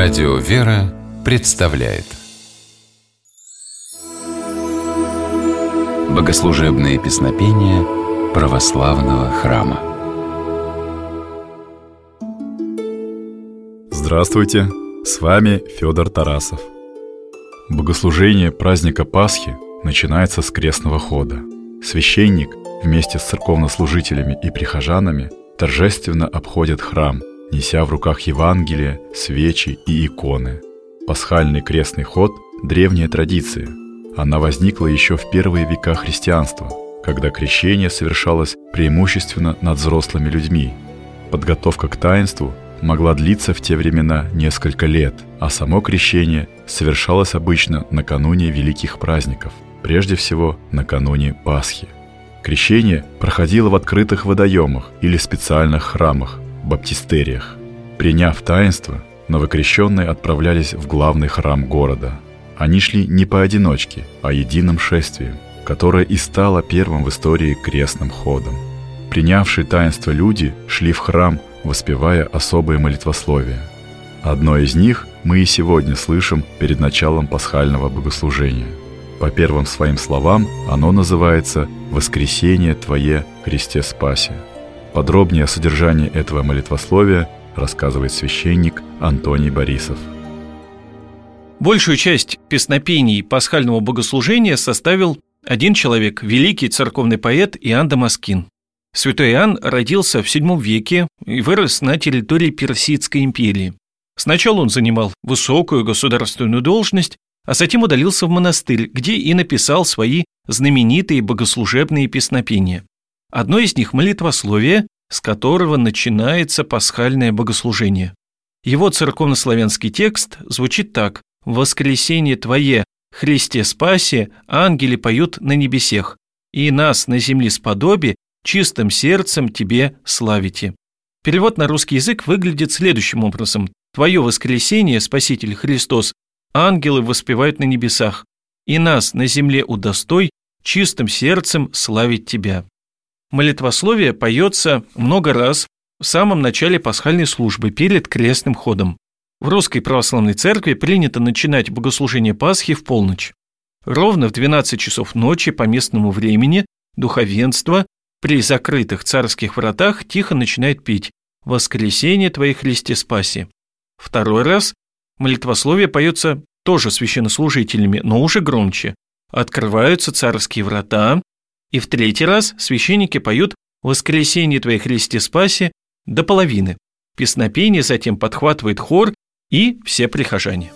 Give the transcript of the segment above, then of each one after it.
Радио «Вера» представляет Богослужебные песнопения православного храма Здравствуйте! С вами Федор Тарасов. Богослужение праздника Пасхи начинается с крестного хода. Священник вместе с церковнослужителями и прихожанами торжественно обходит храм – неся в руках Евангелие, свечи и иконы. Пасхальный крестный ход – древняя традиция. Она возникла еще в первые века христианства, когда крещение совершалось преимущественно над взрослыми людьми. Подготовка к таинству могла длиться в те времена несколько лет, а само крещение совершалось обычно накануне великих праздников, прежде всего накануне Пасхи. Крещение проходило в открытых водоемах или специальных храмах, баптистериях. Приняв таинство, новокрещенные отправлялись в главный храм города. Они шли не поодиночке, а единым шествием, которое и стало первым в истории крестным ходом. Принявшие таинство люди шли в храм, воспевая особые молитвословия. Одно из них мы и сегодня слышим перед началом пасхального богослужения. По первым своим словам оно называется «Воскресение Твое, Христе Спасе». Подробнее о содержании этого молитвословия рассказывает священник Антоний Борисов. Большую часть песнопений пасхального богослужения составил один человек, великий церковный поэт Иоанн Дамаскин. Святой Иоанн родился в VII веке и вырос на территории Персидской империи. Сначала он занимал высокую государственную должность, а затем удалился в монастырь, где и написал свои знаменитые богослужебные песнопения. Одно из них – молитвословие, с которого начинается пасхальное богослужение. Его церковнославянский текст звучит так «Воскресение Твое, Христе спасе, ангели поют на небесех, и нас на земле сподоби, чистым сердцем Тебе славите». Перевод на русский язык выглядит следующим образом. «Твое воскресение, Спаситель Христос, ангелы воспевают на небесах, и нас на земле удостой, чистым сердцем славить Тебя». Молитвословие поется много раз в самом начале пасхальной службы перед крестным ходом. В русской православной церкви принято начинать богослужение Пасхи в полночь. Ровно в 12 часов ночи по местному времени духовенство при закрытых царских вратах тихо начинает петь «Воскресение Твоей Христе спаси». Второй раз молитвословие поется тоже священнослужителями, но уже громче. Открываются царские врата, и в третий раз священники поют «Воскресение Твоей Христе Спасе» до половины. Песнопение затем подхватывает хор и все прихожане.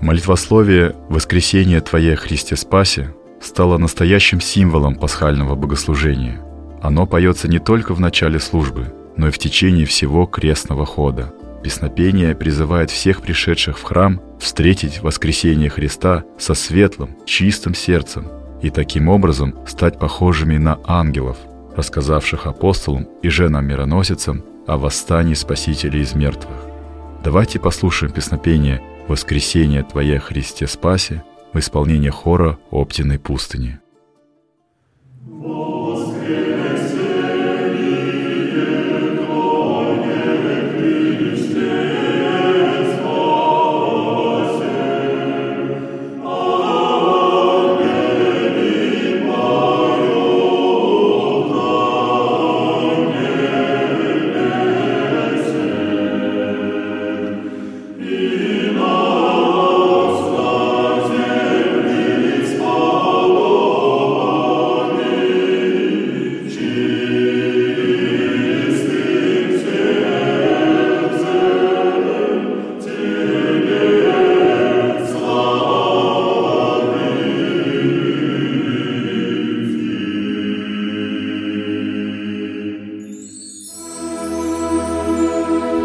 Молитвословие «Воскресение Твое Христе Спасе» стало настоящим символом пасхального богослужения. Оно поется не только в начале службы, но и в течение всего крестного хода – Песнопение призывает всех пришедших в храм встретить воскресение Христа со светлым, чистым сердцем и таким образом стать похожими на ангелов, рассказавших апостолам и женам-мироносицам о восстании Спасителя из мертвых. Давайте послушаем песнопение «Воскресение Твое, Христе Спасе» в исполнении хора Оптиной пустыни.